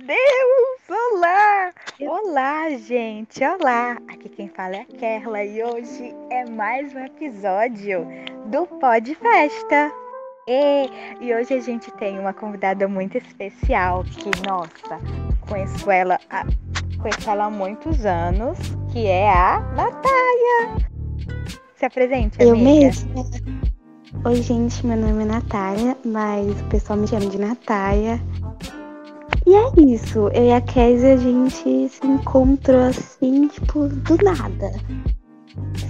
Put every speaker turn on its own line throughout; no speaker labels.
Deus! Olá! Olá, gente! Olá! Aqui quem fala é a Kerla e hoje é mais um episódio do Pod Festa. E, e hoje a gente tem uma convidada muito especial que, nossa, conheço ela, há, conheço ela há muitos anos, que é a Natália. Se apresente, amiga.
Eu mesma. Oi, gente, meu nome é Natália, mas o pessoal me chama de Natália. E é isso, eu e a Kézia, a gente se encontrou assim, tipo, do nada.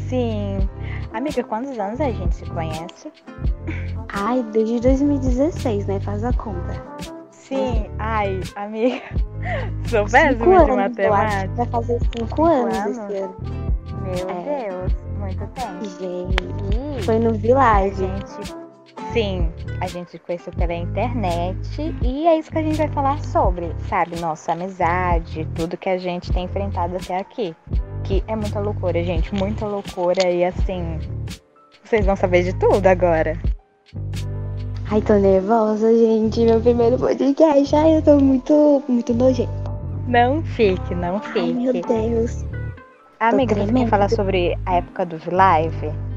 Sim. Amiga, quantos anos a gente se conhece?
Ai, desde 2016, né? Faz a conta.
Sim. Ai, amiga. Sou péssima de matemática.
Vai fazer cinco, anos, anos esse ano.
Meu é. Deus, muito tempo.
Gente, foi no Village.
Gente, Sim, a gente conheceu pela internet e é isso que a gente vai falar sobre, sabe? Nossa amizade, tudo que a gente tem enfrentado até aqui. Que é muita loucura, gente, muita loucura e assim. Vocês vão saber de tudo agora.
Ai, tô nervosa, gente. Meu primeiro podcast. Ai, eu tô muito, muito nojento.
Não fique, não fique. Ai,
meu Deus.
Amiga, você quer falar sobre a época do Live?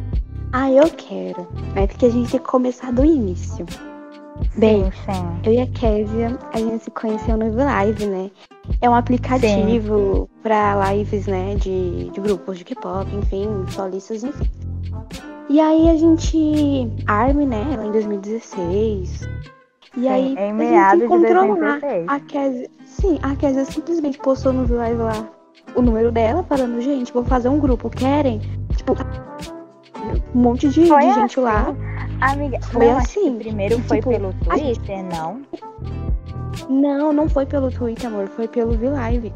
Ah, eu quero. Mas porque a gente tem que começar do início. Bem,
sim.
eu e a Kézia, a gente se conheceu no Live, né? É um aplicativo para lives, né? De, de grupos de K-pop, enfim, solistas, enfim. E aí a gente. Arme, né? Lá em 2016. E sim,
aí em a gente encontrou lá.
A Kézia. Sim, a Kézia simplesmente postou no Live lá o número dela, falando, gente, vou fazer um grupo, querem? Tipo, um monte de, de gente
assim?
lá.
Amiga, foi não, assim. Primeiro foi tipo, pelo Twitter, gente... não?
Não, não foi pelo Twitter, amor. Foi pelo V-Live.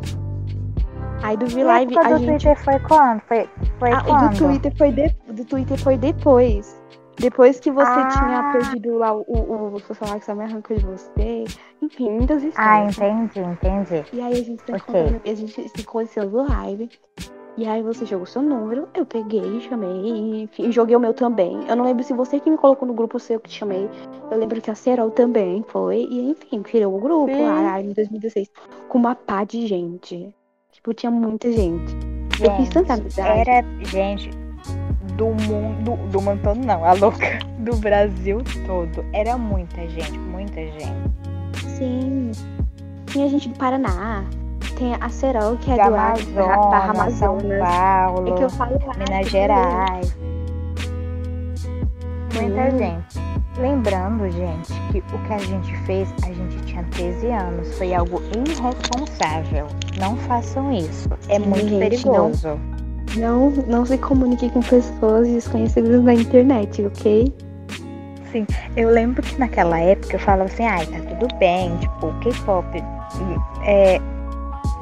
Aí do V-Live
a
do
gente... Twitter foi quando? Foi, foi
ah,
quando?
Do Twitter foi, de... do Twitter foi depois. Depois que você ah. tinha perdido lá o, o, o seu celular que só me arrancou de você. Enfim, muitas
histórias. Ah, entendi, entendi.
E aí a gente, okay. a gente se conheceu no live. E aí você jogou seu número, eu peguei, chamei, enfim, joguei o meu também. Eu não lembro se você que me colocou no grupo ou se eu que te chamei. Eu lembro que a Serol também foi. E enfim, criou o grupo Sim. lá em 2016 com uma pá de gente. Tipo, tinha muita gente. gente eu fiz tanta amizade.
Era gente do mundo, do mundo todo não, a louca, do Brasil todo. Era muita gente, muita gente.
Sim. Tinha gente do Paraná, tem a Serol, que é
do
Amazonas,
Barra Amazonas. São Paulo, é que eu falo Minas Gerais. Muita hum. gente. Lembrando, gente, que o que a gente fez, a gente tinha 13 anos. Foi algo irresponsável. Não façam isso. É Sim, muito gente, perigoso.
Não, não, não se comunique com pessoas desconhecidas na internet, ok?
Sim, eu lembro que naquela época eu falava assim, ai, tá tudo bem, tipo, K-pop é,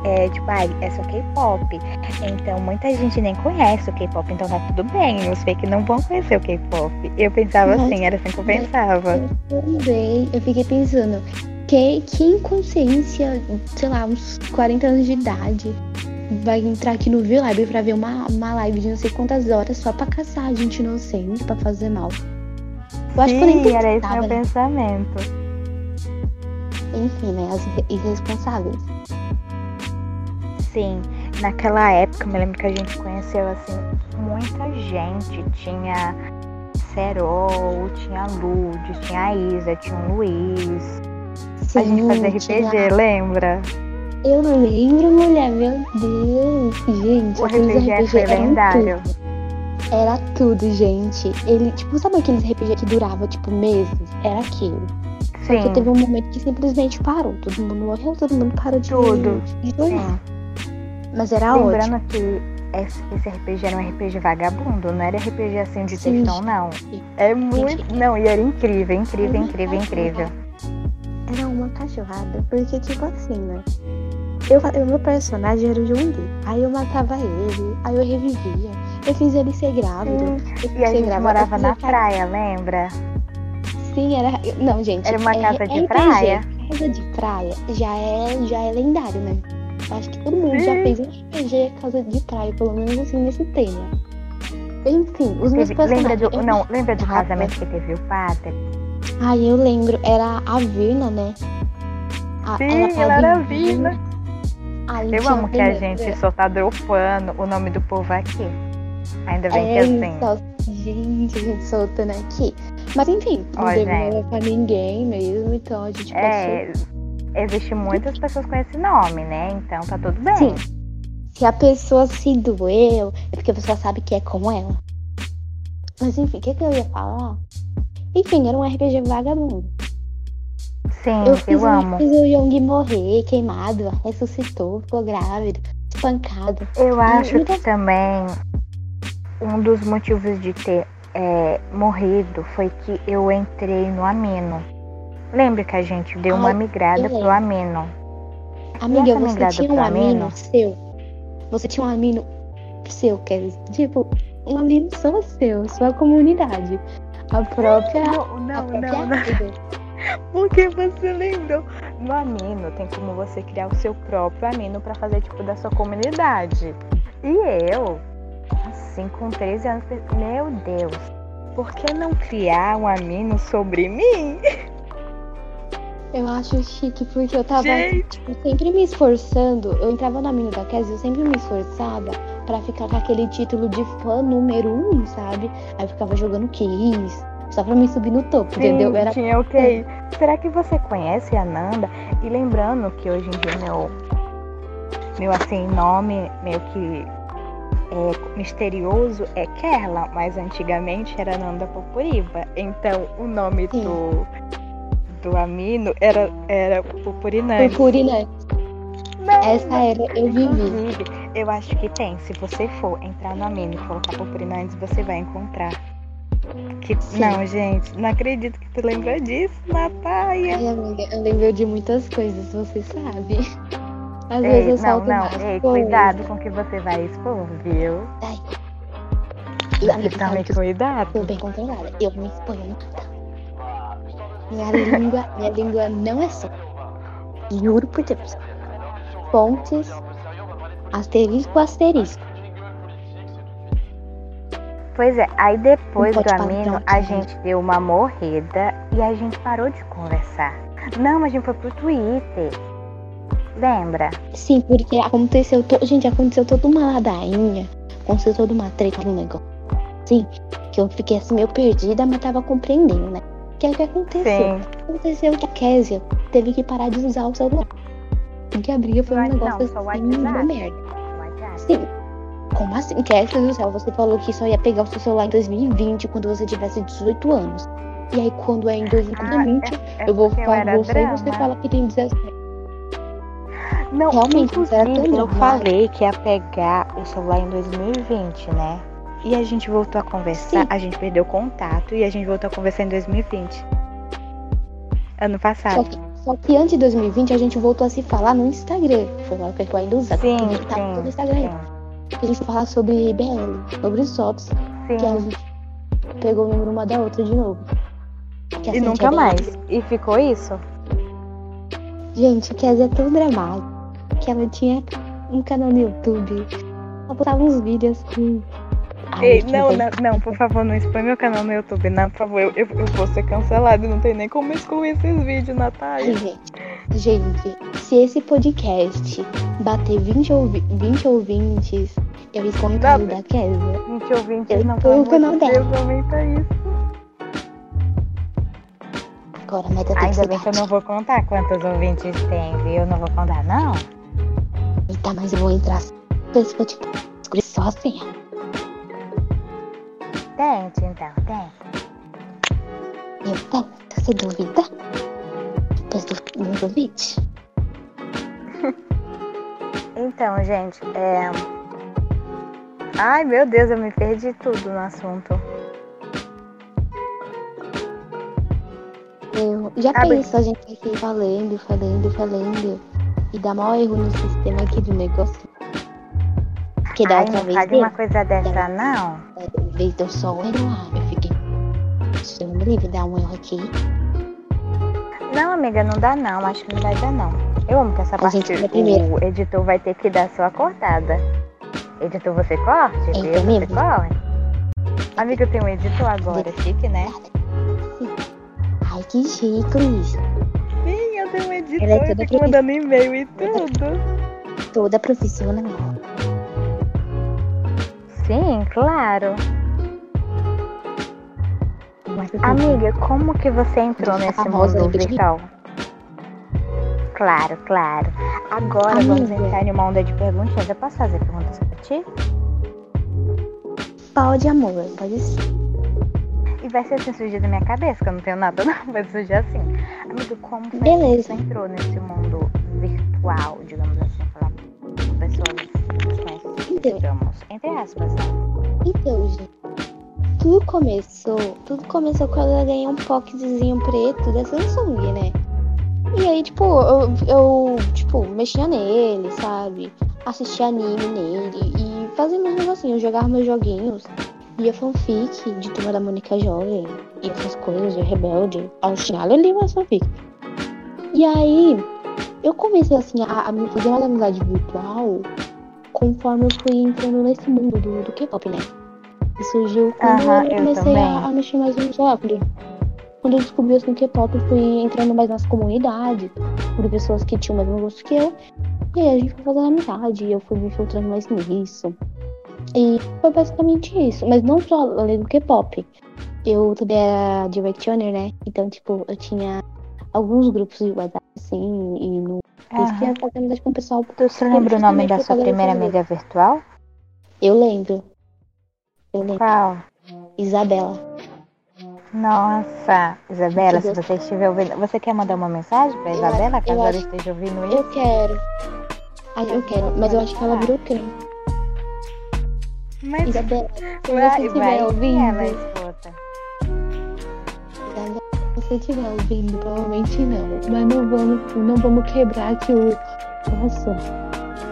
é tipo, ah, é só K-pop. Então muita gente nem conhece o K-pop, então tá tudo bem. Os fake não vão conhecer o K-pop. Eu pensava Mas, assim, era assim que eu pensava.
Eu também, eu fiquei pensando, que, que inconsciência, sei lá, uns 40 anos de idade, vai entrar aqui no V-Live pra ver uma, uma live de não sei quantas horas só pra caçar gente inocente, pra fazer mal.
Eu acho Sim, que eu nem era esse meu né? pensamento.
Enfim, né? As irresponsáveis
assim, naquela época, me lembro que a gente conheceu assim muita gente. Tinha Serol, tinha Lud, tinha a Isa, tinha o Luiz. Sim, a gente fazia RPG, tinha... lembra?
Eu não lembro, mulher, meu Deus. Gente,
o RPG, RPG foi lendário.
Era tudo, gente. Ele, tipo, sabe aqueles RPG que durava, tipo, meses? Era aquilo. Sim. Porque teve um momento que simplesmente parou. Todo mundo morreu, todo mundo parou de,
Tudo.
de jogar. Mas era
Lembrando
ótimo.
que esse, RPG era um RPG vagabundo, não era RPG assim de Sim. textão, não. É muito. Não, e era incrível, incrível, incrível, incrível.
Era uma cachorrada, porque tipo assim, né? Eu, o meu personagem era o Jung. Aí eu matava ele, aí eu revivia. Eu fiz ele ser grávido.
e a gente morava na praia, lembra?
Sim, era. Não, gente.
Era uma é, casa de praia.
Casa de praia já é, já é lendário, né? Acho que todo mundo Sim. já fez um RPG casa de praia, pelo menos assim, nesse tema. Enfim, os meus personagens...
Lembra do, não, lembra casamento que teve o padre?
Ai, eu lembro. Era a Virna, né? A-
Sim,
ela
era
viva. Aí
Eu amo que a gente só tá dropando o nome do povo aqui. Ainda bem que
É,
assim.
só- gente, a gente soltando aqui. Mas enfim, não
Ó,
deu nada pra ninguém mesmo, então a gente
É, existe muitas pessoas com esse nome, né? Então tá tudo bem.
Sim. Se a pessoa se doeu, é porque a pessoa sabe que é como ela. Mas enfim, o que, que eu ia falar? Enfim, era um RPG vagabundo.
Sim,
Eu
eu,
fiz, um-
amo.
fiz o Young morrer, queimado, ressuscitou, ficou grávido, espancado.
Eu acho que também um dos motivos de ter é, morrido foi que eu entrei no amino. Lembra que a gente deu uma
Ai,
migrada
eu
pro amino?
Amiga, você
migrada
tinha um
amino?
seu. Você tinha um amino seu, quer dizer, tipo, um amino só seu, sua comunidade. A própria.
Não,
a
não,
própria
não, não. Porque você lembrou. No amino tem como você criar o seu próprio amino pra fazer tipo da sua comunidade. E eu, assim, com 13 anos, pensei, meu Deus, por que não criar um amino sobre mim?
Eu acho chique porque eu tava tipo, sempre me esforçando. Eu entrava no amino da Cassie, eu sempre me esforçava pra ficar com aquele título de fã número um, sabe? Aí eu ficava jogando Kiss, só pra me subir no topo, entendeu?
sim,
Era
tinha o que? Será que você conhece a Nanda? E lembrando que hoje em dia meu, meu assim, nome meio que é, misterioso é Kerla, mas antigamente era Nanda Popuriba. Então o nome
Sim.
do, do amino era, era Pupurinante.
purpurina.
Não,
Essa era, eu vivi.
Inclusive, eu acho que tem. Se você for entrar no Amino e colocar Purpurinantes, você vai encontrar. Que... Não, gente, não acredito que tu lembra disso, Natália.
Ai, amiga, eu lembro de muitas coisas, você sabe. Às
Ei,
vezes eu
não,
solto
não, ei,
coisas.
cuidado com o que você vai expor, viu?
Que eu
cuidado.
sou bem controlada. Eu não exponho nada. Minha língua, minha língua não é só. Juro por Deus. Fontes, asterisco, asterisco.
Pois é, aí depois do Amino, a
né?
gente deu uma morrida e a gente parou de conversar. Não, a gente foi pro Twitter. Lembra?
Sim, porque aconteceu. To... Gente, aconteceu toda uma ladainha. Aconteceu toda uma treta no negócio. Sim, que eu fiquei assim meio perdida, mas tava compreendendo, né? O que é que aconteceu?
Sim.
Aconteceu que a Késia teve que parar de usar o celular. Porque a briga foi um
Mas não,
negócio
só o
assim, uma merda. Sim. Como assim? Késia do céu, você falou que só ia pegar o seu celular em 2020, quando você tivesse 18 anos. E aí, quando é em 2020,
Ah, é
eu vou falar
era
você e você
drama.
fala que tem 17.
Não,
Realmente,
inclusive, eu falei que ia pegar o celular em 2020, né? E a gente voltou a conversar,
Sim.
a gente perdeu contato e a gente voltou a conversar em 2020. Ano
Só
passado.
que, só que antes de 2020 a gente voltou a se falar no Instagram. Foi lá que eu ainda.
Sim,
a gente tava
sim,
no Instagram.
sim.
A gente falar sobre BL, sobre SOPs, que a
Sim.
gente pegou o número uma da outra de novo.
E nunca
é bem-
mais. E ficou isso?
Gente, Kézia é tão dramática que ela tinha um canal no YouTube. Ela postava uns vídeos assim.
Ei, não, não, não, por favor, não expõe meu canal no YouTube, não, por favor. Eu, eu, eu vou ser cancelado, não tem nem como excluir esses vídeos, Natália.
gente, gente, se esse podcast bater 20, ouvi 20 ouvintes, eu escolho o
Dá
canal
bem.
da Kézia.
Gente, ouvintes,
Eu
não, pelo
canal
de
dela.
Deus, aumenta isso.
Agora, mas eu tenho
Ainda
que
bem que eu não vou contar quantos ouvintes tem, viu? Eu não vou contar, não.
Eita, mas eu vou entrar nesse podcast. Só a senha.
Tente, então, tente.
Eu tento, você duvida? Depois do, do duvide.
Então, gente, é. Ai, meu Deus, eu me perdi tudo no assunto.
Eu já
Ah, bem.
penso a gente aqui falando, falando, falando. E dá maior erro no sistema aqui do negócio. Porque da
Ai,
outra
não
vez
fale
deu.
uma coisa dessa, não.
Da vez deu só um erro lá. Eu fiquei. Se eu me livre, dá um erro aqui.
Não, amiga, não dá não. Acho que não vai dar não. Eu amo que essa
A
parte
gente vai primeiro.
o editor vai ter que dar sua cortada. Editor, você corte,
Então
viu? Você corte. Amiga, eu tenho um editor agora, chique, né?
Ai, que chique isso.
Sim, eu tem um editor
Ela é toda
fica mandando e-mail e tudo.
Toda profissional.
Sim, claro. Amiga, como que você entrou nesse mundo virtual? Claro, claro. Agora vamos
Amiga.
entrar em uma onda de perguntinhas. Eu posso fazer perguntas pra ti?
Pode, amor, pode ser.
E vai ser assim surgir da minha cabeça, que eu não tenho nada não. Vai surgir assim. Amiga, como foi que você entrou nesse mundo virtual, digamos assim, falar com pessoas desconhecidas,
Então.
digamos, entre aspas, né?
Então, gente, tudo começou, tudo começou quando eu ganhei um pocketzinho preto da Samsung, né? E aí, tipo, eu, eu, tipo, mexia nele, sabe? Assistia anime nele e fazia meus negocinhos, jogava meus joguinhos. Lia fanfic de Turma da Mônica Jovem e essas coisas, de Rebelde. Ao final eu li uma fanfic. E aí, eu comecei, assim, a, a me fazer uma amizade virtual conforme eu fui entrando nesse mundo do, do K-pop, né? E surgiu quando
Aham,
eu
eu
comecei
também.
a, a mexer mais no software. Quando eu descobri assim, K-pop, eu fui entrando mais nas comunidades, por pessoas que tinham o mesmo gosto que eu. E aí a gente foi fazendo amizade, e eu fui me filtrando mais nisso. E foi basicamente isso. Mas não só além do K-pop. Eu também era directioner, né? Então, tipo, eu tinha alguns grupos de WhatsApp, assim, e no. Isso que eu fazer amizade com o pessoal.
Tu se lembra o nome da sua primeira amiga virtual?
Eu lembro.
Qual?
Isabela.
Nossa, Isabela, se você estiver ouvindo. Você quer mandar uma mensagem pra
Eu
Isabela, caso ela
acho-
esteja ouvindo isso?
Eu quero. Ah, eu quero. Mas eu acho que ela virou crente.
Mas
Isabela, se você estiver
vai,
ouvindo.
ela escuta.
Isabela, se você estiver ouvindo, provavelmente não. Mas não vamos, não vamos quebrar aqui o, o assunto.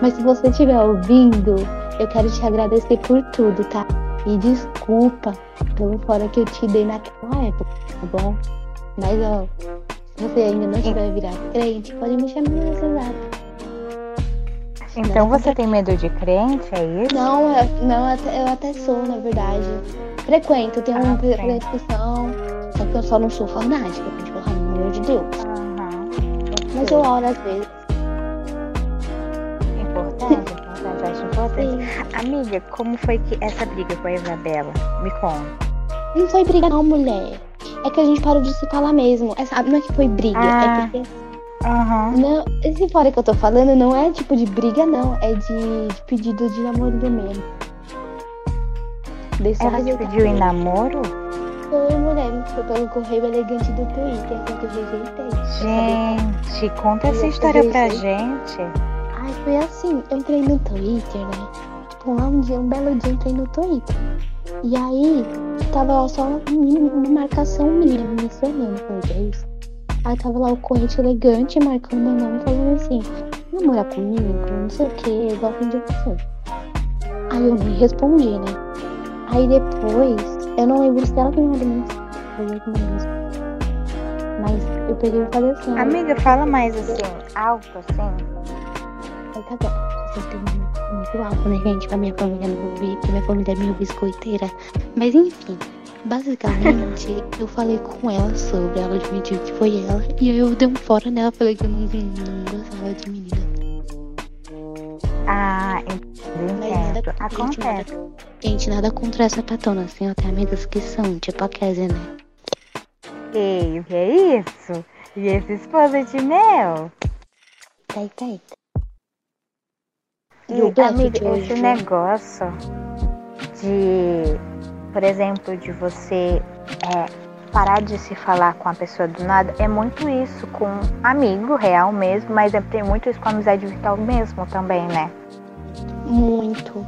Mas se você estiver ouvindo, eu quero te agradecer por tudo, tá? E desculpa pelo fora que eu te dei naquela época, tá bom? Mas ó, se você ainda não tiver virado crente, pode me chamar no WhatsApp.
Então você tem medo de crente, é isso?
Não, eu, não, eu até- sou, na verdade. Frequento, tenho
Ah,
uma prescrição. Só que eu só não sou fanática, tipo, pelo amor de Deus.
Aham.
Mas eu oro às vezes.
Importante, Amiga, como foi que essa briga com a Isabela? Me conta.
Não foi briga, não, mulher. É que a gente parou de se falar mesmo. É, sabe, não é que foi briga,
Ah.
é porque.
Aham.
Não, esse fora que eu tô falando não é tipo de briga, não. É de, de pedido de namoro mesmo. Deixa
Ela te pediu em namoro?
Foi, mulher. Foi pelo correio elegante do Twitter. Que eu rejeitei.
Gente, conta essa
Eu
história pra gente.
Foi assim, eu entrei no Twitter, né? Tipo, lá um dia, um belo dia, eu entrei no Twitter. E aí, tava só uma, uma marcação minha, me que é isso? Aí tava lá o corrente elegante marcando meu nome, falando assim, namorar comigo, não sei o que, igual de você. Aí eu me respondi, né? Aí depois, eu não lembro se ela eu que mandei mensagem. Mas eu peguei e falei assim,
Amiga, fala mais assim, alto assim.
Tá bom. Vocês têm muito alto, né, gente? Pra minha família não ouvir, porque minha família é meio biscoiteira. Mas enfim, basicamente, eu falei com ela sobre, ela admitiu que foi ela. E aí eu dei um fora nela, falei que eu não, não gostava de menina.
Ah, entendo,
Mas
entendo.
gente, nada,
Acontece.
gente, nada contra essa patona, assim, eu tenho amigas que são, tipo a Kézia, né?
Ei, o que é isso? E esse esposo de meu?
Tá aí, tá aí.
E,
o Black
amiga,
de
esse negócio de, por exemplo, de você é, parar de se falar com a pessoa do nada, é muito isso com amigo real mesmo, mas é, tem muito isso com amizade virtual mesmo também, né?
Muito.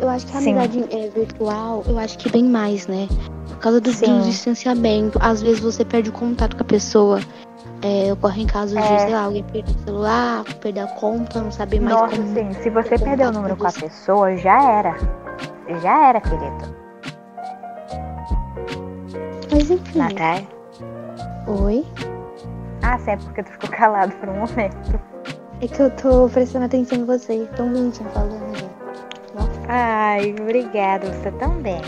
Eu acho que a
Sim.
amizade é, virtual, eu acho que bem mais, né? Por causa do, do distanciamento. Às vezes você perde o contato com a pessoa. É, ocorrem casos de,
É.
sei lá, alguém perder o celular, perder a conta, não saber mais
Nossa,
como.
sim, se você perder o número
com
a
você.
pessoa, já era. Já era, querido.
Mas enfim.
Natália?
Oi?
Ah, sim, é porque tu ficou calado por um momento.
É que eu tô prestando atenção em vocês. Tão bonitinho falando, gente.
Ai, obrigada, você também.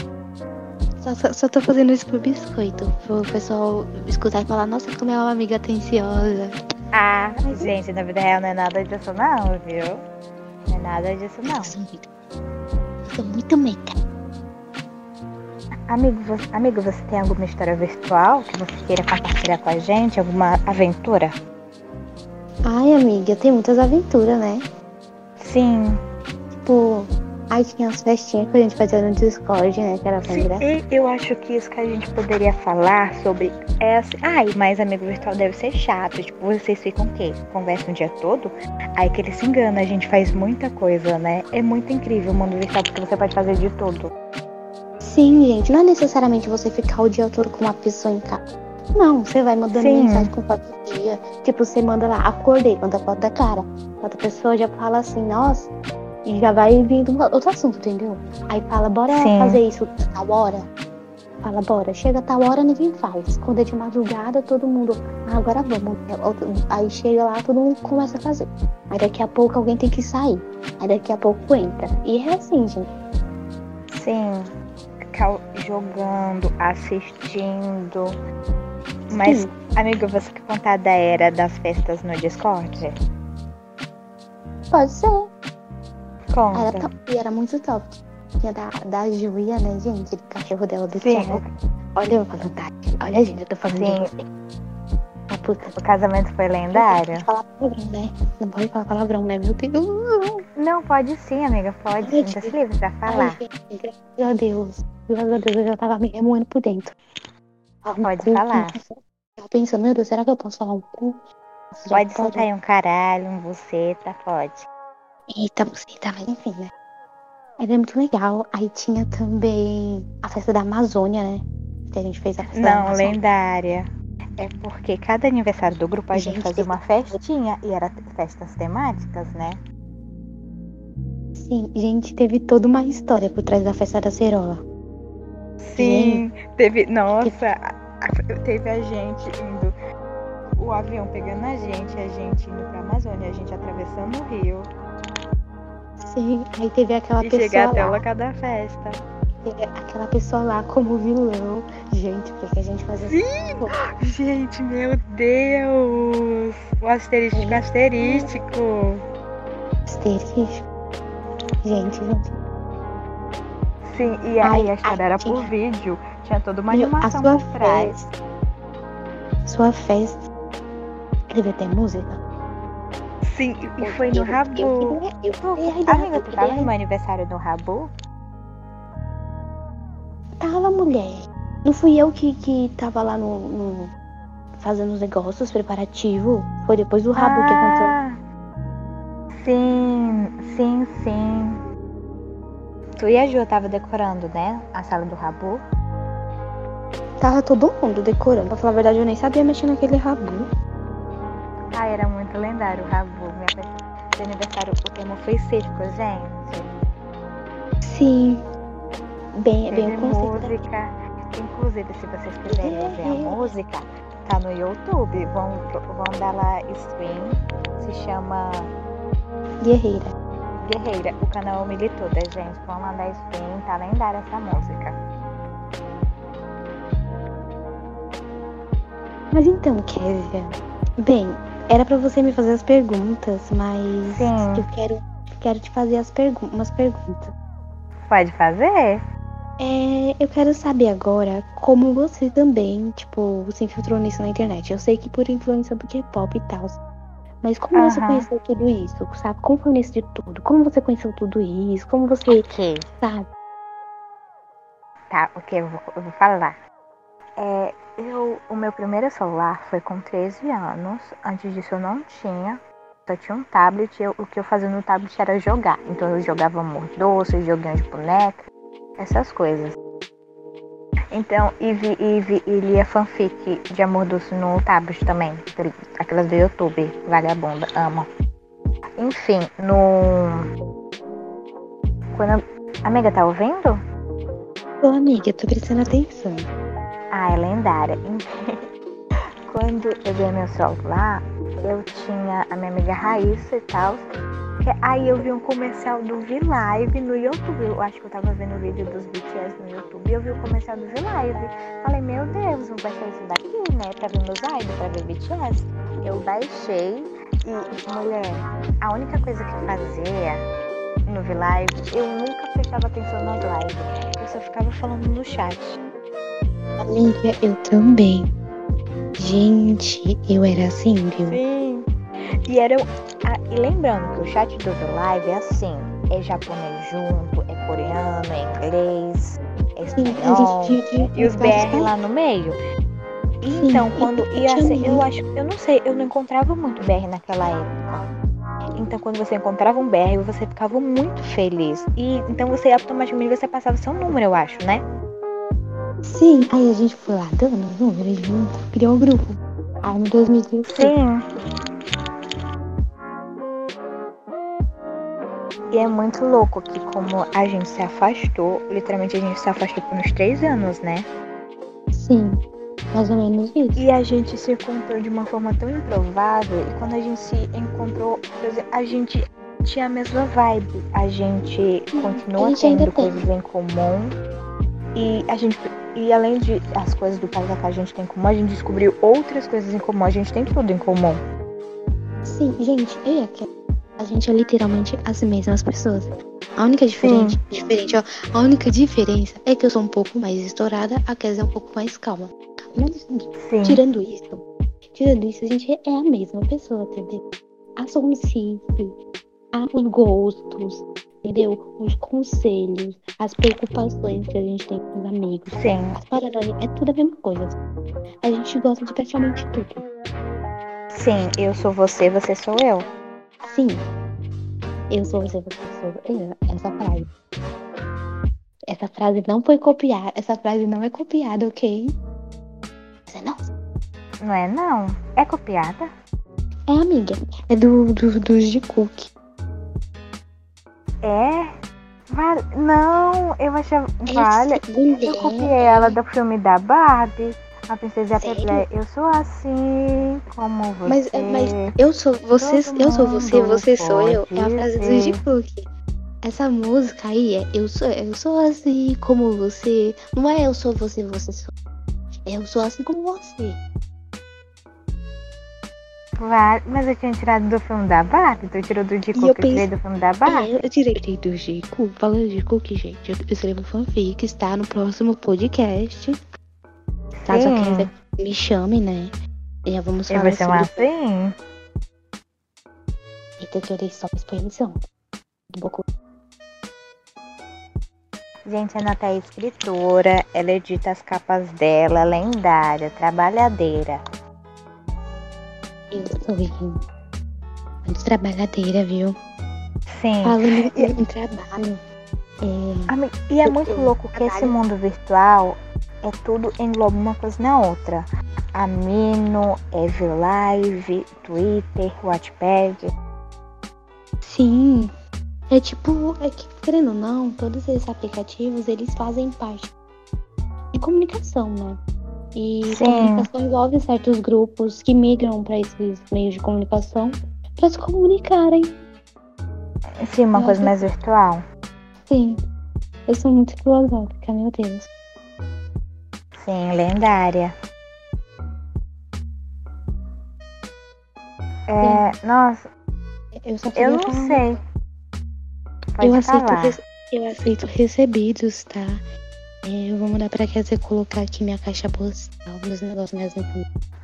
Só, só, só tô fazendo isso pro biscoito. Pro pessoal escutar e falar, nossa, como é uma amiga atenciosa.
Ah, gente, na vida real não é nada disso não, viu? Não é nada disso não.
Eu sou muito, eu sou muito.
Amigo você, amigo, você tem alguma história virtual que você queira compartilhar com a gente? Alguma aventura?
Ai, amiga, tem muitas aventuras, né?
Sim.
Tipo, aí tinha as festinhas que a gente fazia no Discord, né? Que era bem
Sim,
engraçado.
e eu acho que isso que a gente poderia falar sobre essa. Ai, mas amigo virtual deve ser chato. Tipo, vocês ficam o quê? Conversam o dia todo? Aí que ele se engana, a gente faz muita coisa, né? É muito incrível o mundo virtual porque você pode fazer de tudo.
Sim, gente, não é necessariamente você ficar o dia todo com uma pessoa em casa. Não, você vai mandando
Sim.
mensagem com foto do dia. Tipo, você manda lá, acordei, manda foto da cara. Outra pessoa já fala assim, nossa, e já vai vindo outro assunto, entendeu? Aí fala, bora
Sim.
fazer isso tal hora. Fala, bora. Chega tal hora, ninguém faz. Quando é de madrugada, todo mundo, ah, agora vamos. Outro- Aí chega lá, todo mundo começa a fazer. Aí daqui a pouco alguém tem que sair. Aí daqui a pouco entra. E é assim, gente.
Sim. Ficar jogando, assistindo. Mas,
Sim.
amigo, você quer contar da era das festas no Discord?
Pode ser.
Conta.
Era top, e era muito top. Tinha da, da Julia, né, gente? O cachorro dela do
Sim,
Thiago. Olha eu falando, Tati. Olha, gente, eu tô falando
Sim.
de você. A puta.
O casamento foi lendário?
Não pode falar palavrão, né? Não pode falar palavrão, né, meu Deus?
Não, pode sim, amiga, pode.
Ai,
Sinta-se livre pra falar.
Ai, gente, graças a Deus. Graças a Deus, eu já tava me remoendo por dentro. Ah,
Pode
cu,
falar.
Tava pensando, meu Deus, será que eu posso falar um cu?
Pode soltar aí um caralho, um buceta, pode.
Eita, você tá, mas enfim, né? Era muito legal. Aí tinha também a festa da Amazônia, né? Que a gente fez a festa da
Não,
Amazônia.
lendária. É porque cada aniversário do grupo a gente
Gente,
fazia uma festinha e era festas temáticas, né?
Sim, gente, teve toda uma história por trás da festa da Cerola.
Sim, teve. Nossa, a- teve a gente indo. O avião pegando a gente, a gente indo pra Amazônia, a gente atravessando o rio
Sim, aí teve aquela
e
pessoa
chegar até o
lá,
local da festa.
teve aquela pessoa lá como vilão. Gente, porque a gente fazia
Gente, meu Deus! O asterístico asterístico.
asterisco. Gente, gente.
Sim, e aí a história era por vídeo. Tinha toda uma animação
a sua
por trás.
festa. Sua festa. Teve até música.
Sim, e foi no Rabu. Amiga, tu tava no meu aniversário no Rabu?
Tava, mulher. Não fui eu que, que tava lá no, no- fazendo os negócios preparativos. Foi depois do rabo que aconteceu.
Ah, Sim, sim, sim. Tu e a Ju tava decorando, né? A sala do Rabu.
Tava todo mundo decorando. Pra falar a verdade, eu nem sabia mexer naquele rabu.
Ah, era muito lendário o Rabu. Minha festa de aniversário, o tema foi circo, gente.
Sim. Bem, bem
Teve
o
música. Inclusive, se vocês quiserem ouvir a música, tá no YouTube. Vão, vão dar lá stream. Se chama
Guerreira.
Guerreira. O canal Milituda, gente. Vão lá dar stream. Tá lendária essa música.
Mas então, Kézia. Bem, era pra você me fazer as perguntas, mas
Sim.
eu quero, quero te fazer as pergun umas perguntas.
Pode fazer?
É, eu quero saber agora como você também, tipo, se infiltrou nisso na internet. Eu sei que por influência do K-pop e tal. Mas como você
Aham.
conheceu tudo isso, sabe? Como foi nesse de tudo? Como você conheceu tudo isso? Como você,
Ok.
sabe?
Tá, ok, eu vou, eu vou falar. É, eu, o meu primeiro celular foi com 13 anos. Antes disso eu não tinha. Só tinha um tablet. Eu, o que eu fazia no tablet era jogar. Então eu jogava amor doce, joguinho de boneca, essas coisas. Então, e, vi, e, vi, e lia fanfic de amor doce no tablet também. Aquelas do YouTube, vagabunda, amo. Enfim, no. Quando. eu- Amiga, tá ouvindo?
Ô, amiga, tô prestando atenção.
Ah, é lendária. Quando eu ganhei meu celular, eu tinha a minha amiga Raíssa e tal. Aí eu vi um comercial do V-Live no YouTube. Eu acho que eu tava vendo o vídeo dos BTS no YouTube e eu vi o comercial do V-Live. Falei, meu Deus, vou baixar isso daqui, né? Pra ver meus idols, pra ver BTS. eu baixei e, mulher, a única coisa que fazia no V-Live, eu nunca prestava atenção nas lives. Eu só ficava falando no chat.
Amiga, eu também. Gente, eu era assim, viu?
Sim. E era. E lembrando que o chat do The Live é assim: é japonês junto, é coreano, é inglês, é espanhol. e os BR lá no meio. Então, quando ia assim, eu acho, eu não sei, eu não encontrava muito BR naquela época. Então, quando você encontrava um BR, você ficava muito feliz. E então você automaticamente você passava seu número, eu acho, né?
Sim, aí a gente foi lá dando os números junto, criou um grupo. Aí em 2016.
Sim. E é muito louco que como a gente se afastou, literalmente a gente se afastou por uns três anos, né?
Sim. Mais ou menos isso.
E a gente se encontrou de uma forma tão improvável. E quando a gente se encontrou, a gente tinha a mesma vibe. A gente continua a gente tendo coisas tem. em comum. E a gente. E além de as coisas do casal que a gente tem em comum, a gente descobriu outras coisas em comum. A gente tem tudo em comum.
Sim, gente, eu e a gente é literalmente as mesmas pessoas. A única diferente, diferente, ó, a única diferença é que eu sou um pouco mais estourada, a Kézia é um pouco mais calma. Mas Sim. tirando isso, tirando isso, a gente é a mesma pessoa, entendeu? A sonsice, os gostos, entendeu? Os conselhos, as preocupações que a gente tem com os amigos.
Sim.
As paranoias, é tudo a mesma coisa. A gente gosta de praticamente tudo.
Sim, eu sou você, você sou eu.
Sim. Eu sou você, você sou eu. Essa frase. Essa frase não foi copiada. Essa frase não é copiada, ok?
Você não? Não é não. É copiada?
É, amiga. É do, do, dos de Cook.
É? Vale... Não, eu achava. Vale. Eu copiei ela do filme da Barbie. A princesa e Eu sou assim como você.
Mas, mas eu sou você, eu sou você, você sou eu. É a frase do de Cook. Essa música aí é eu sou, eu sou assim como você. Não é eu sou você, você sou. Eu sou assim como você.
Mas eu tinha tirado do filme da Barbie, tu tirou do Dico, eu, pense... tirei do filme da Barbie?
É, eu tirei do Dico, falando de Cook, gente, eu escrevo fanfic, está no próximo podcast. Caso alguém me chame, né? Já vamos falar
eu vou chamar sobre... assim?
Eita, que eu só exposição. Um pouco
Gente, a Nata é escritora, ela edita as capas dela, lendária, trabalhadeira.
Eu sou muito trabalhadeira, viu?
Sim.
Falando em trabalho.
É... E é muito louco que esse mundo virtual é tudo engloba uma coisa na outra. Amino, Live, Twitter, Wattpad.
Sim, é tipo, é que, querendo ou não, todos esses aplicativos, eles fazem parte de comunicação, né? E Sim. comunicação envolve certos grupos que migram para esses meios de comunicação para se comunicarem.
Sim, uma coisa mais virtual.
Sim. Eu sou muito filosófica, meu Deus.
Sim, lendária. É, Sim. nossa. Eu, eu não falar. sei. Pode
eu aceito, eu aceito recebidos, tá? É, eu vou mandar pra Kézia colocar aqui minha caixa postal, meus negócios, mais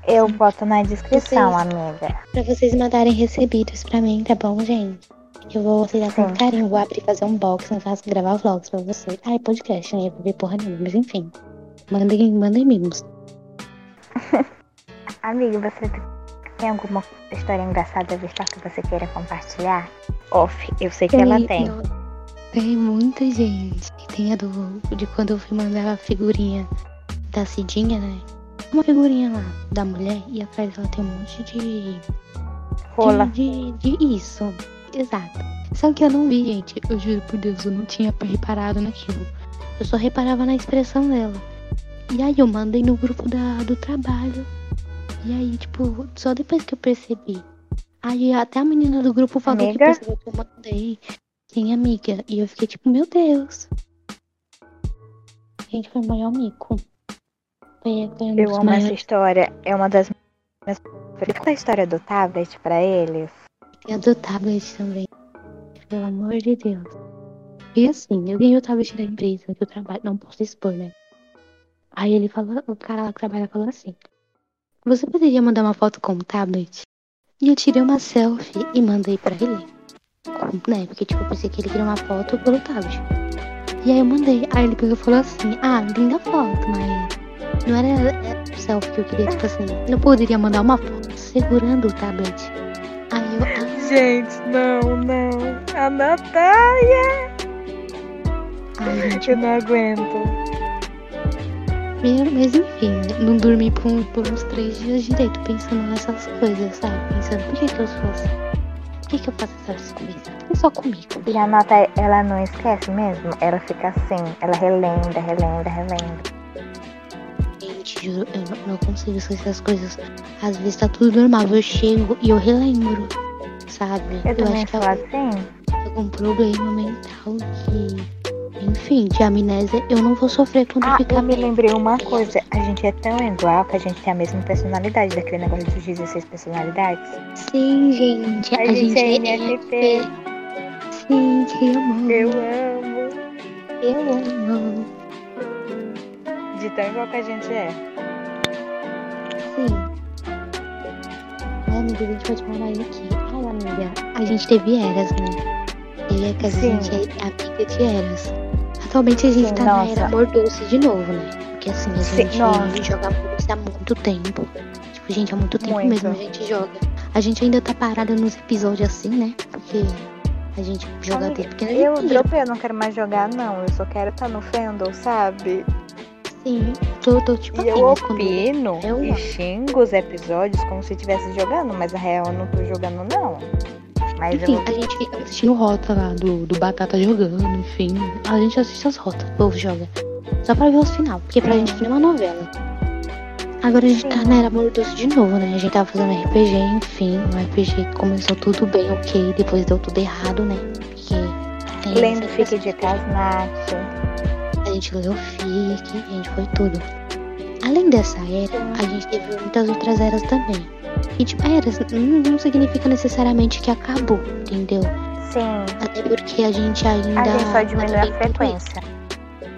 Eu boto na descrição, vocês, amiga.
Pra vocês mandarem recebidos pra mim, tá bom, gente? Eu vou aceitar com carinho, vou abrir fazer um box, no caso, gravar vlogs pra vocês. É podcast, né? Eu vou ver porra nenhuma, mas enfim. Mandem, mandem mimos.
Amiga, você tem alguma história engraçada virtual que você queira compartilhar? Off, eu sei que ela tem. Não,
tem muita gente. Tem a do, de quando eu fui mandar a figurinha da Cidinha, né? Uma figurinha lá da mulher e atrás ela tem um monte de.
Rola.
De, de, de isso. Exato. Só que eu não vi, gente. Eu juro por Deus, eu não tinha reparado naquilo. Eu só reparava na expressão dela. E aí eu mandei no grupo da, do trabalho. E aí, tipo, só depois que eu percebi. Aí até a menina do grupo falou amiga? que percebeu que eu mandei. Sim, amiga. E eu fiquei tipo, meu Deus. Gente, foi o maior mico.
Foi, foi um eu amo maiores... essa história. É uma das minhas Explica a história do tablet pra eles.
E a do tablet também. Pelo amor de Deus. E assim, eu ganhei o tablet da empresa que eu trabalho. Não posso expor, né? Aí ele falou, o cara lá que trabalha falou assim. Você poderia mandar uma foto com o tablet? E eu tirei uma selfie e mandei pra ele. Né? Porque tipo, eu pensei que ele queria uma foto pelo tablet. E aí eu mandei. Aí ele pegou e falou assim, ah, linda foto, mas não era o selfie que eu queria, tipo assim, não poderia mandar uma foto segurando o tablet. Aí eu, ah,
Gente, não, não. A Natália!
ai, gente,
Eu não aguento.
Mas enfim, não dormi por, por uns três dias direito pensando nessas coisas, sabe? Pensando, por que, que eu sou assim? Por que, que eu faço essas coisas? Por que só comigo?
E a Natália, ela não esquece mesmo? Ela fica assim, ela relembra, relembra, relembra.
Gente, eu não, não consigo esquecer as coisas. Às vezes tá tudo normal, eu chego e eu relembro, sabe?
Eu também
acho que é
assim.
algum problema mental que. Enfim, de amnésia eu não vou sofrer quando
Ah,
ficar
eu me lembrei uma coisa. A gente é tão igual que a gente tem a mesma personalidade, daquele negócio dos 16 personalidades.
Sim, gente, a,
A gente é INFP.
Sim, que amor.
Eu amo.
Eu amo.
De tão igual que a gente é.
Sim. Ai, amiga, a gente pode falar aqui. Ai, amiga, a gente teve eras, né? E a Casa, a
Sim.
gente é amiga de eras. Atualmente a gente
Sim,
tá na
nossa.
era amor doce de novo, né? Porque assim, a
Sim,
gente
nossa.
joga muito há muito tempo. Tipo, gente, há muito tempo
Muito.
mesmo a gente joga. A gente ainda tá parada nos episódios assim, né? Porque a gente joga
Amiga,
porque a
Eu dropei, eu não quero mais jogar, não. Eu só quero estar no Fandom, sabe?
Sim, tô, tô tipo
E
assim,
eu opino
eu
e
não.
xingo os episódios como se estivesse jogando, mas na real eu não tô jogando, não. Mas
Enfim, a gente fica assistindo rota lá do, do Batata jogando, enfim. A gente assiste as rotas, o povo joga. Só pra ver os final, porque pra gente não é uma novela. Agora a gente tá
Sim.
na era amor doce de novo, né? A gente tava fazendo RPG, enfim. O RPG começou tudo bem, ok. Depois deu tudo errado, né? Porque.
lendo Fique de Casnat.
a gente leu FIC, a gente foi tudo. Além dessa era, a gente teve muitas outras eras também. E tipo, eras não, não significa necessariamente que acabou, entendeu?
Sim,
Até porque a gente ainda.
a gente só diminuiu a frequência.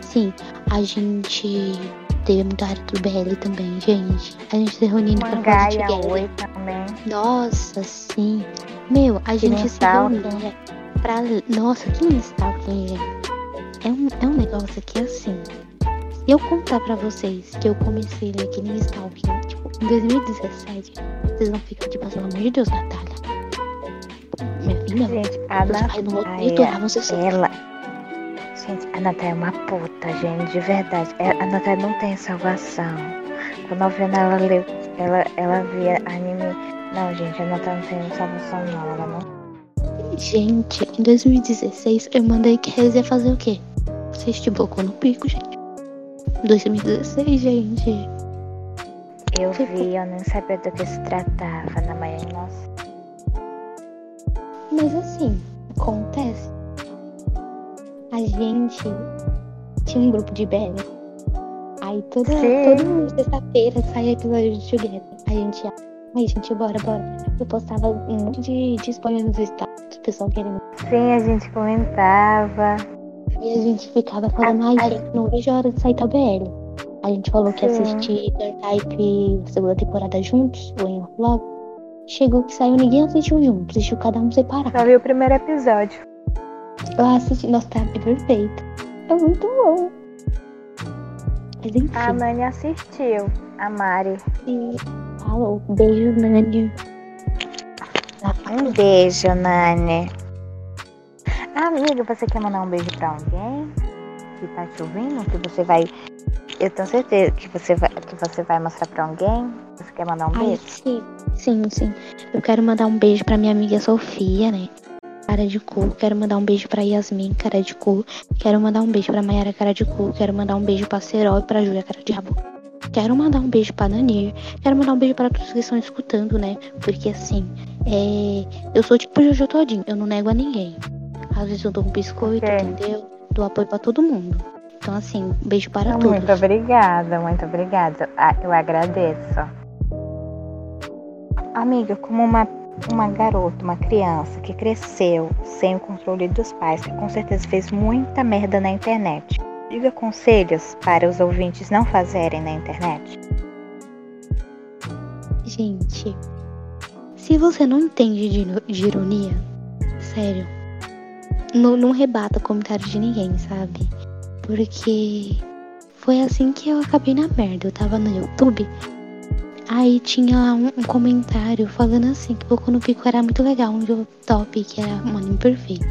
Sim, a gente teve muita área do BL também, gente. A gente se reunindo pra
e a
together.
Oi também.
Nossa, sim. Meu, a gente se reunia pra. Nossa, que stalking, gente. É um, é um negócio que assim. Se eu contar pra vocês que eu comecei a ler aquele stalking, tipo, em 2017, vocês vão ficar tipo, pelo amor de Deus, Natália. Minha filha,
Gente, a
não
Natália, ela. Gente, a Natália é uma puta, gente, de verdade. É- A Natália não tem salvação. Quando a Vena ela leu, ela, ela via anime. Não, gente, a Natália não tem salvação, não. Ela não.
Gente, em 2016 eu mandei que ia fazer o quê? Assistir Boku no Pico, gente. 2016, gente.
Eu
Tipo-
vi, eu nem sabia do que se tratava na manhã. Nossa.
Mas assim, acontece. A gente tinha um grupo de BL. Aí toda,
Sim.
toda sexta-feira saía episódio de Together. A gente. Aí, gente, bora, bora. Eu postava um monte de, de spoiler nos status, o pessoal querendo.
Sim, a gente comentava.
E a gente ficava falando, ai,
Ai.
gente, não vejo a hora de sair tal BL. A gente falou que ia
Sim.
assistir Dark Type segunda temporada juntos, ou em logo. Chegou que saiu, ninguém assistiu junto, assistiu cada um separado.
Só vi o primeiro episódio.
Eu assisti, nossa, tá perfeito. É muito bom. Mas enfim,
A Nani assistiu. A Mari.
falou. Beijo, Nani.
Um beijo, Nani. Amiga, você quer mandar um beijo pra alguém que tá te ouvindo? Que você vai. Eu tenho certeza que você vai, que você vai mostrar pra alguém. Você quer mandar um
Ai,
beijo?
sim, sim, sim. Eu quero mandar um beijo pra minha amiga Sofia, né? Cara de cu. Quero mandar um beijo pra Yasmin, cara de cu. Quero mandar um beijo pra Mayara, cara de cu. Quero mandar um beijo pra Serol e pra Júlia, cara de rabo. Quero mandar um beijo pra Nanir. Quero mandar um beijo pra todos que estão escutando, né? Porque assim, é... eu sou tipo Jojo Todinho, eu não nego a ninguém. Às vezes eu dou um biscoito, entendeu? Dou apoio pra todo mundo. Então, assim, um beijo para
Não,
todos.
muito obrigada, muito obrigada. Ah, eu agradeço. amiga, como uma, uma garota, uma criança que cresceu sem o controle dos pais, que com certeza fez muita merda na internet. Diga conselhos para os ouvintes não fazerem na internet.
Gente, se você não entende de, de ironia, sério, não, não rebata comentário de ninguém, sabe? Porque foi assim que eu acabei na merda. Eu tava no YouTube, aí tinha um, um comentário falando assim que Boku no Pico era muito legal, um top, que era um anime perfeito.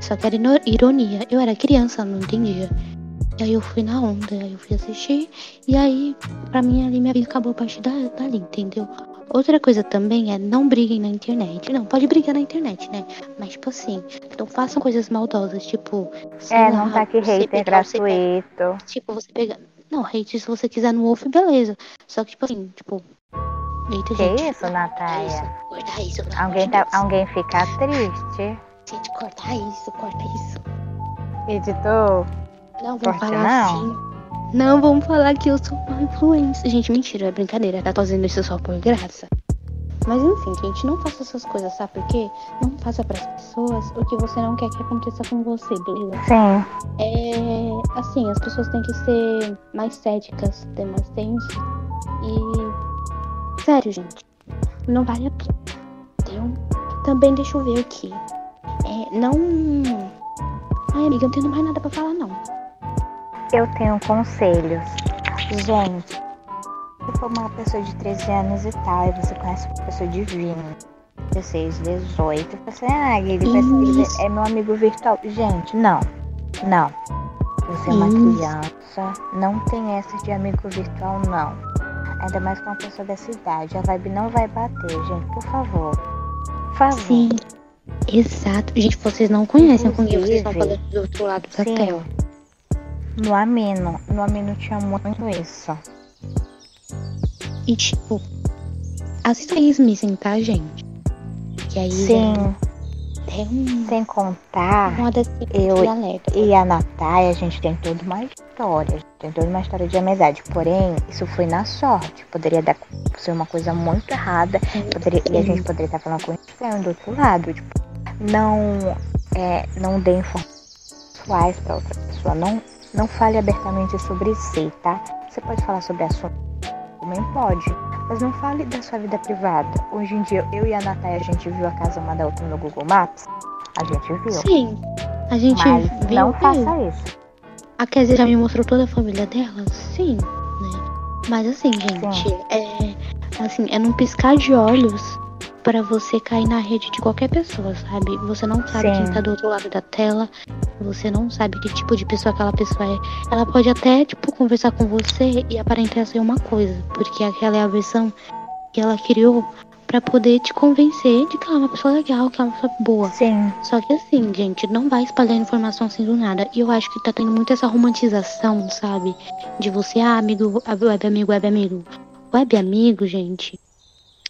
Só que era ironia. Eu era criança, não entendia. E aí eu fui na onda, aí eu fui assistir, e aí, pra mim, ali minha vida acabou a partir dali, entendeu? Outra coisa também é não briguem na internet. Não, pode brigar na internet, né? Mas, tipo assim, não façam coisas maldosas, tipo.
É, não tá aqui hater gratuito.
Pega, tipo, você pega. Não, hate se você quiser no Wolf, beleza. Só que, tipo assim, tipo.
Eita, que gente, isso, Natália? Corta isso, corta isso. Alguém, tá, alguém fica triste.
Gente, corta isso, corta isso.
Editor.
Não, vamos falar não. assim. Não, vamos falar que eu sou uma influência. Gente, mentira, é brincadeira. Tá fazendo isso só por graça. Mas enfim, gente, não faça essas coisas, sabe por quê? Não faça para as pessoas o que você não quer que aconteça com você, beleza?
Sim.
É. Assim, as pessoas têm que ser mais céticas, ter mais senso. E. Sério, gente. Não vale a pena. Entendeu? Também deixa eu ver aqui. É, não. Ai, amiga, eu não tenho mais nada pra falar, não
eu tenho conselhos. Gente, se for uma pessoa de 13 anos e tal, e você conhece uma pessoa de 20, 16, 18, você, ah, ele, ele é meu amigo virtual. Gente, não. Não. Você é uma Isso. criança, não tem essa de amigo virtual, não. Ainda mais com uma pessoa dessa idade. A vibe não vai bater, gente, por favor. Por favor.
Sim. Exato. Gente, vocês não conhecem com quem vocês estão falando do outro lado da tela.
No Amino, no Amino tinha muito isso.
E tipo, assista Smithing, tá, gente?
Que aí Sim. É, um, Sem contar, eu e a Natália, a gente tem toda uma história. Tem toda uma história de amizade. Porém, isso foi na sorte. Poderia dar, ser uma coisa muito errada. Poderia, e a gente poderia estar falando com estranho do outro lado. Tipo, não, é, não dê informações para outra pessoa. Não não fale abertamente sobre si, tá? Você pode falar sobre assunto, também pode, mas não fale da sua vida privada. Hoje em dia, eu e a Natália, a gente viu a casa uma da outra no Google Maps. A gente viu.
Sim, a gente
mas
viu.
Não faça isso.
A Kézia já me mostrou toda a família dela? Sim, né? Mas assim, gente, Sim. é. Assim, é num piscar de olhos para você cair na rede de qualquer pessoa, sabe? Você não sabe Sim. quem tá do outro lado da tela, você não sabe que tipo de pessoa aquela pessoa é. Ela pode até, tipo, conversar com você e aparentar ser uma coisa, porque aquela é a versão que ela criou para poder te convencer de que ela é uma pessoa legal, que ela é uma pessoa boa.
Sim.
Só que assim, gente, não vai espalhar informação assim do nada. E eu acho que tá tendo muito essa romantização, sabe? De você, ah, amigo, web amigo, web amigo. Web amigo, gente,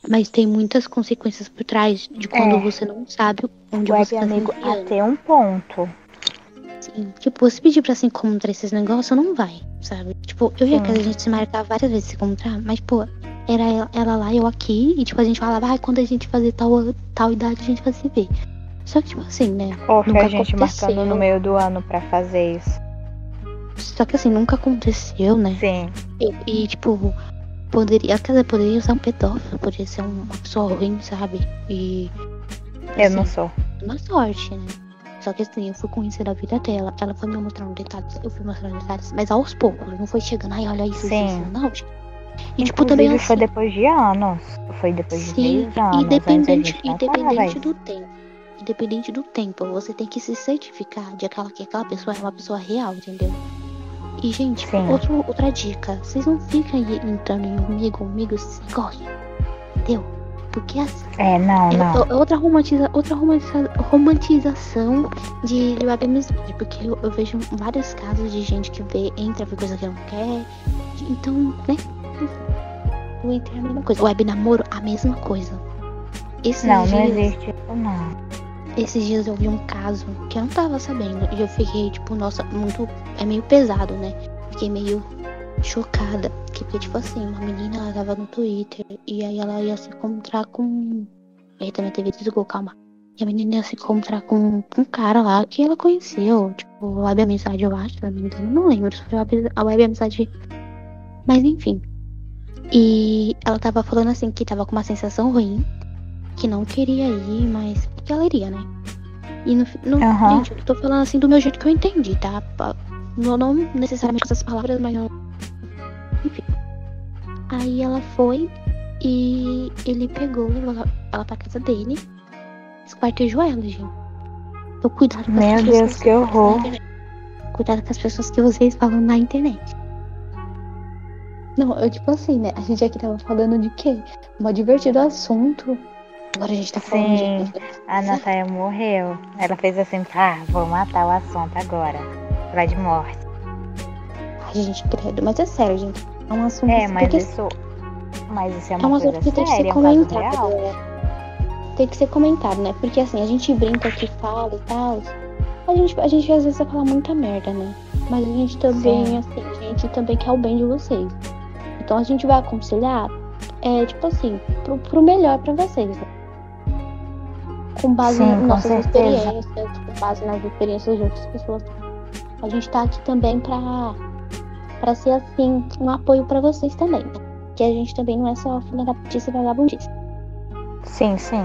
mas tem muitas consequências por trás de quando é. você não sabe onde
Web
você
tá amigo até um ponto.
Sim, tipo, se pedir pra se encontrar esses negócios, não vai, sabe? Tipo, eu ia que a gente se marcar várias vezes se encontrar, mas, pô, era ela, ela, lá, eu aqui, e tipo, a gente falava, ah, quando a gente fazer tal, tal idade, a gente vai se ver. Só que, tipo assim, né?
Ou que a gente aconteceu. marcando no meio do ano pra fazer isso.
Só que assim, nunca aconteceu, né?
Sim.
Eu, e, tipo, poderia, quer dizer, poderia ser um pedófilo, poderia ser uma pessoa ruim, sabe? E.
Assim, eu não assim, sou.
Uma sorte, né? Só que assim, eu fui conhecer a vida dela. Ela foi me mostrando detalhes, eu fui mostrando detalhes, mas aos poucos, não foi chegando, ai, olha isso, Sim. isso, não.
E tipo, também assim, foi depois de anos. Foi depois de Sim, anos.
Independente, independente do tempo. Independente do tempo, você tem que se certificar de aquela, que aquela pessoa é uma pessoa real, entendeu? E, gente, outro, outra dica. Vocês não ficam entrando em amigo, amigo, se gostam. Entendeu? Porque assim.
É, não, é, não.
É outra, romantiza, outra romantiza, romantização de web amizade. Porque eu, eu, vejo vários casos de gente que vê, entra, vê coisa que não quer. Então, né? Eu entrei a mesma coisa. Web namoro, a mesma coisa.
Esses não, dias, não existe não.
Esses dias eu vi um caso que eu não tava sabendo. E eu fiquei, tipo, nossa, muito. É meio pesado, né? Fiquei meio chocada. porque, tipo assim, uma menina ela tava no Twitter e aí ela ia se encontrar com. Eita, minha TV desligou, calma. E a menina ia se encontrar com, um cara lá que ela conheceu, tipo, web amizade, eu acho, se não me engano. Não lembro se foi a web amizade. Mas enfim. E ela tava falando assim que tava com uma sensação ruim, que não queria ir, mas que ela iria, né? E no, no uhum. gente, eu tô falando assim do meu jeito que eu entendi, tá? Não, não necessariamente com essas palavras, mas eu... enfim. Aí ela foi e ele pegou ela, ela pra casa dele, esquartejou ela, gente. Então cuidado com
Meu Deus, que horror.
Cuidado com as pessoas que vocês falam na internet. Não, eu tipo assim, né? A gente aqui tava falando de quê? Um divertido assunto. Agora a gente tá falando
Sim, de... a Natália morreu. Ela fez assim, ah, vou matar o assunto agora. Vai de morte.
Ai, gente, credo. Mas é sério, gente. É um assunto...
É, mas porque... isso... Mas isso é uma, é uma coisa
que
séria,
tem que ser comentado. É. Tem que ser comentado, né? Porque assim, a gente brinca aqui, fala e tal. A gente, a gente às vezes vai falar muita merda, né? Mas a gente também, Sim. assim, a gente também quer o bem de vocês. Então a gente vai aconselhar, é, tipo assim, pro, pro melhor para vocês, né? Com base Sim, nas nossas experiências, com base nas experiências de outras pessoas. A gente tá aqui também pra, pra ser, assim, um apoio para vocês também. Né? Que a gente também não é só filha da putice e vagabundice.
Sim, sim.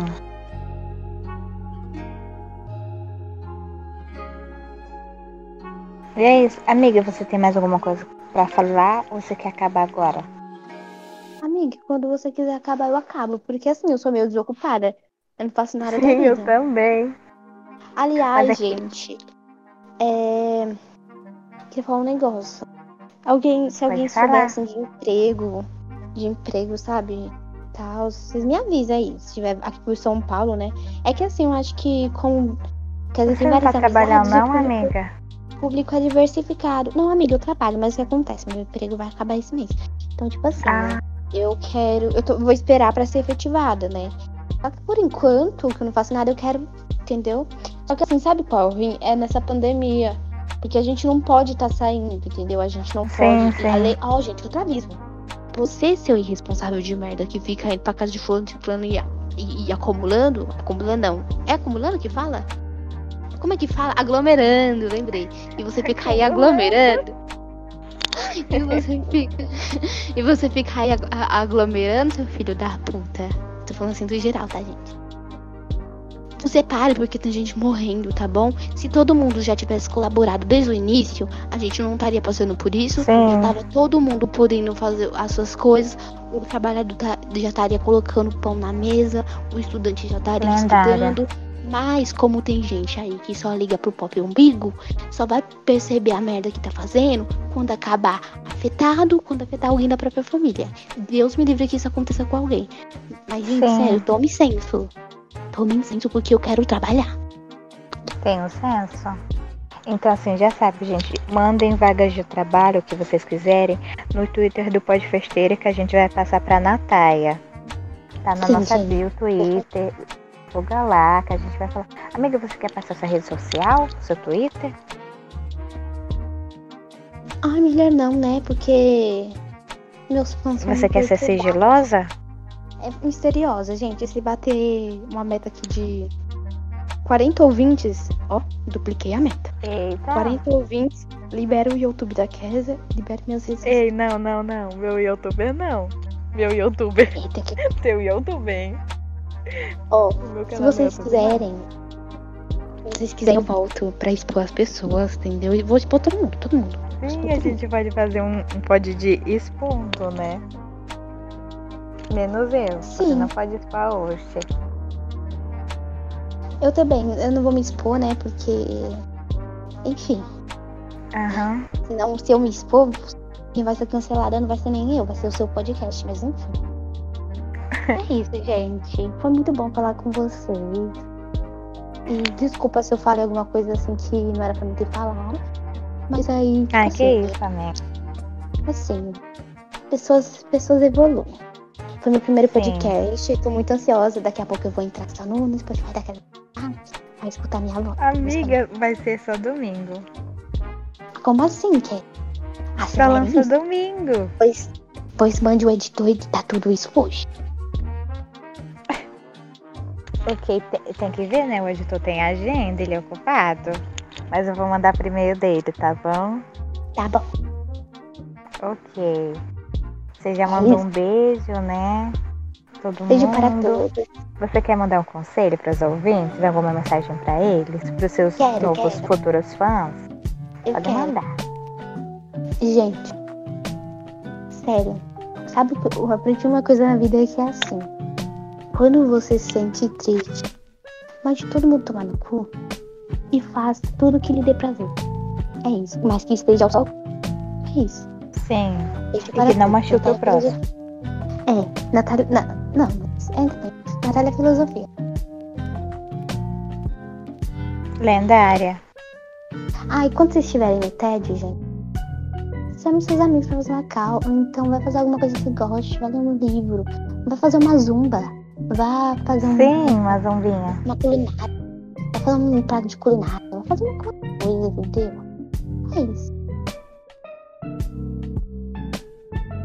E é isso. Amiga, você tem mais alguma coisa para falar ou você quer acabar agora?
Amiga, quando você quiser acabar, eu acabo. Porque assim, eu sou meio desocupada. Eu não faço nada
Sim, eu também.
Aliás, aqui... gente, é. Queria falar um negócio. Alguém, se alguém soubesse de emprego, de emprego, sabe? Tal, vocês me avisam aí. Se tiver aqui por São Paulo, né? É que assim, eu acho que com.
Quer dizer, Você não tá trabalhando, não, amiga?
público é diversificado. Não, amiga, eu trabalho, mas o que acontece? Meu emprego vai acabar esse mês. Então, tipo assim, ah. né? eu quero. Eu tô, vou esperar para ser efetivada, né? Por enquanto, que eu não faço nada, eu quero. Entendeu? Só que assim, sabe qual ruim? É nessa pandemia. Porque a gente não pode estar tá saindo, entendeu? A gente não pode. Sim. A lei. Ó, oh, gente, outra aviso. Você, seu irresponsável de merda, que fica indo pra casa de fulano, de fulano e, e, e acumulando. Acumulando não. É acumulando que fala? Como é que fala? Aglomerando, lembrei. E você fica aí aglomerando. E você fica. E você fica aí aglomerando, seu filho da puta. Tô falando assim do geral, tá, gente? Você pare, porque tem gente morrendo, tá bom? Se todo mundo já tivesse colaborado desde o início, a gente não estaria passando por isso.
Sim.
Tava todo mundo podendo fazer as suas coisas. O trabalhador tá, já estaria colocando pão na mesa. O estudante já estaria estudando mas como tem gente aí que só liga pro pop umbigo, só vai perceber a merda que tá fazendo quando acabar afetado, quando afetar alguém da própria família. Deus me livre que isso aconteça com alguém. Mas, gente, Sim. sério, tome senso. Tome senso porque eu quero trabalhar.
Tenho senso. Então, assim, já sabe, gente. Mandem vagas de trabalho, que vocês quiserem, no Twitter do Podfesteira, que a gente vai passar pra Natália. Tá na Sim, nossa bio, Twitter divulga lá, que a gente vai falar. Amiga, você quer passar sua rede social, seu Twitter?
Ai, melhor não, né? Porque meus fãs
Você quer ser sigilosa?
É misteriosa, gente. Se bater uma meta aqui de 40 ouvintes, ó, dupliquei a meta.
Eita.
40 ouvintes, libera o YouTube da Kesa, libera minhas redes
Ei, não, não, não. Meu youtuber não. Meu youtuber.
Eita, que...
Teu youtuber, hein?
Ó, oh, se vocês quiserem, se vocês quiserem, eu volto pra expor as pessoas, entendeu? E vou expor todo mundo, todo mundo.
Sim, a gente pode fazer um, um pod de expondo, né? Menos eu. Sim. Você não pode expor hoje.
Eu também, eu não vou me expor, né? Porque. Enfim.
Aham.
Uhum. Senão, se eu me expor, quem vai ser cancelada não vai ser nem eu, vai ser o seu podcast, mas enfim. É isso, gente. Foi muito bom falar com vocês. E desculpa se eu falei alguma coisa assim que não era pra mim ter falado. Mas aí.
Ah, assim, que isso, amiga.
Assim, pessoas, pessoas evoluem. Foi meu primeiro Sim. podcast. Tô muito ansiosa. Daqui a pouco eu vou entrar só no, no Spotify daquela. Ah, vai escutar minha voz.
Amiga, vai ser só domingo.
Como assim, que?
Ah, só domingo.
Pois Depois mande o editor editar tudo isso hoje.
Ok, te- tem que ver, né? O editor tem agenda, ele é ocupado. Mas eu vou mandar por e-mail dele, tá bom?
Tá bom.
Ok. Você já mandou
isso.
um beijo, né? Todo
Beijo
mundo.
para todos.
Você quer mandar um conselho para os ouvintes? Alguma mensagem para eles? Para os seus
Quero,
novos
quero.
futuros fãs?
Eu
Pode
quero.
mandar.
Gente, sério, sabe que eu aprendi uma coisa na vida que é assim. Quando você se sente triste, mande todo mundo tomar no cu e faça tudo que lhe dê prazer. É isso. Mas que esteja ao sol. É isso.
Sim.
Beijo
E
para
que não machuque o próximo.
É, Natália. Na, não, mas tem. Natália Filosofia.
Lendária.
Ah, e quando vocês estiverem no TED, gente, chame seus amigos pra fazer uma cal, ou então vai fazer alguma coisa que goste, vai ler um livro, vai fazer uma zumba, vai fazer um,
Sim, uma zombinha.
uma culinária, vai fazer um prato de culinária, vai fazer uma coisa, entendeu? É isso.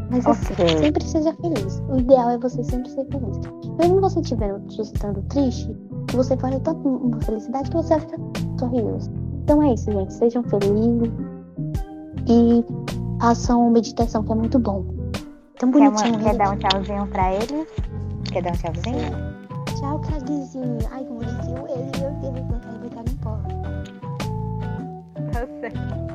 Mas assim, sempre seja feliz. O ideal é você sempre ser feliz. Mesmo você estiver estando triste, você pode ter tanta uma felicidade que você vai ficar sorrindo. Então é isso, gente. Sejam felizes e façam meditação, que é muito bom. Tão
Quer,
bonitinho.
quer
né?
dar um tchauzinho pra eles? Quer dar um tchauzinho?
Tchau, Craguezinho. Ai, que bonitinho ele, meu Deus. Não quero brincar no pó.
Tá certo.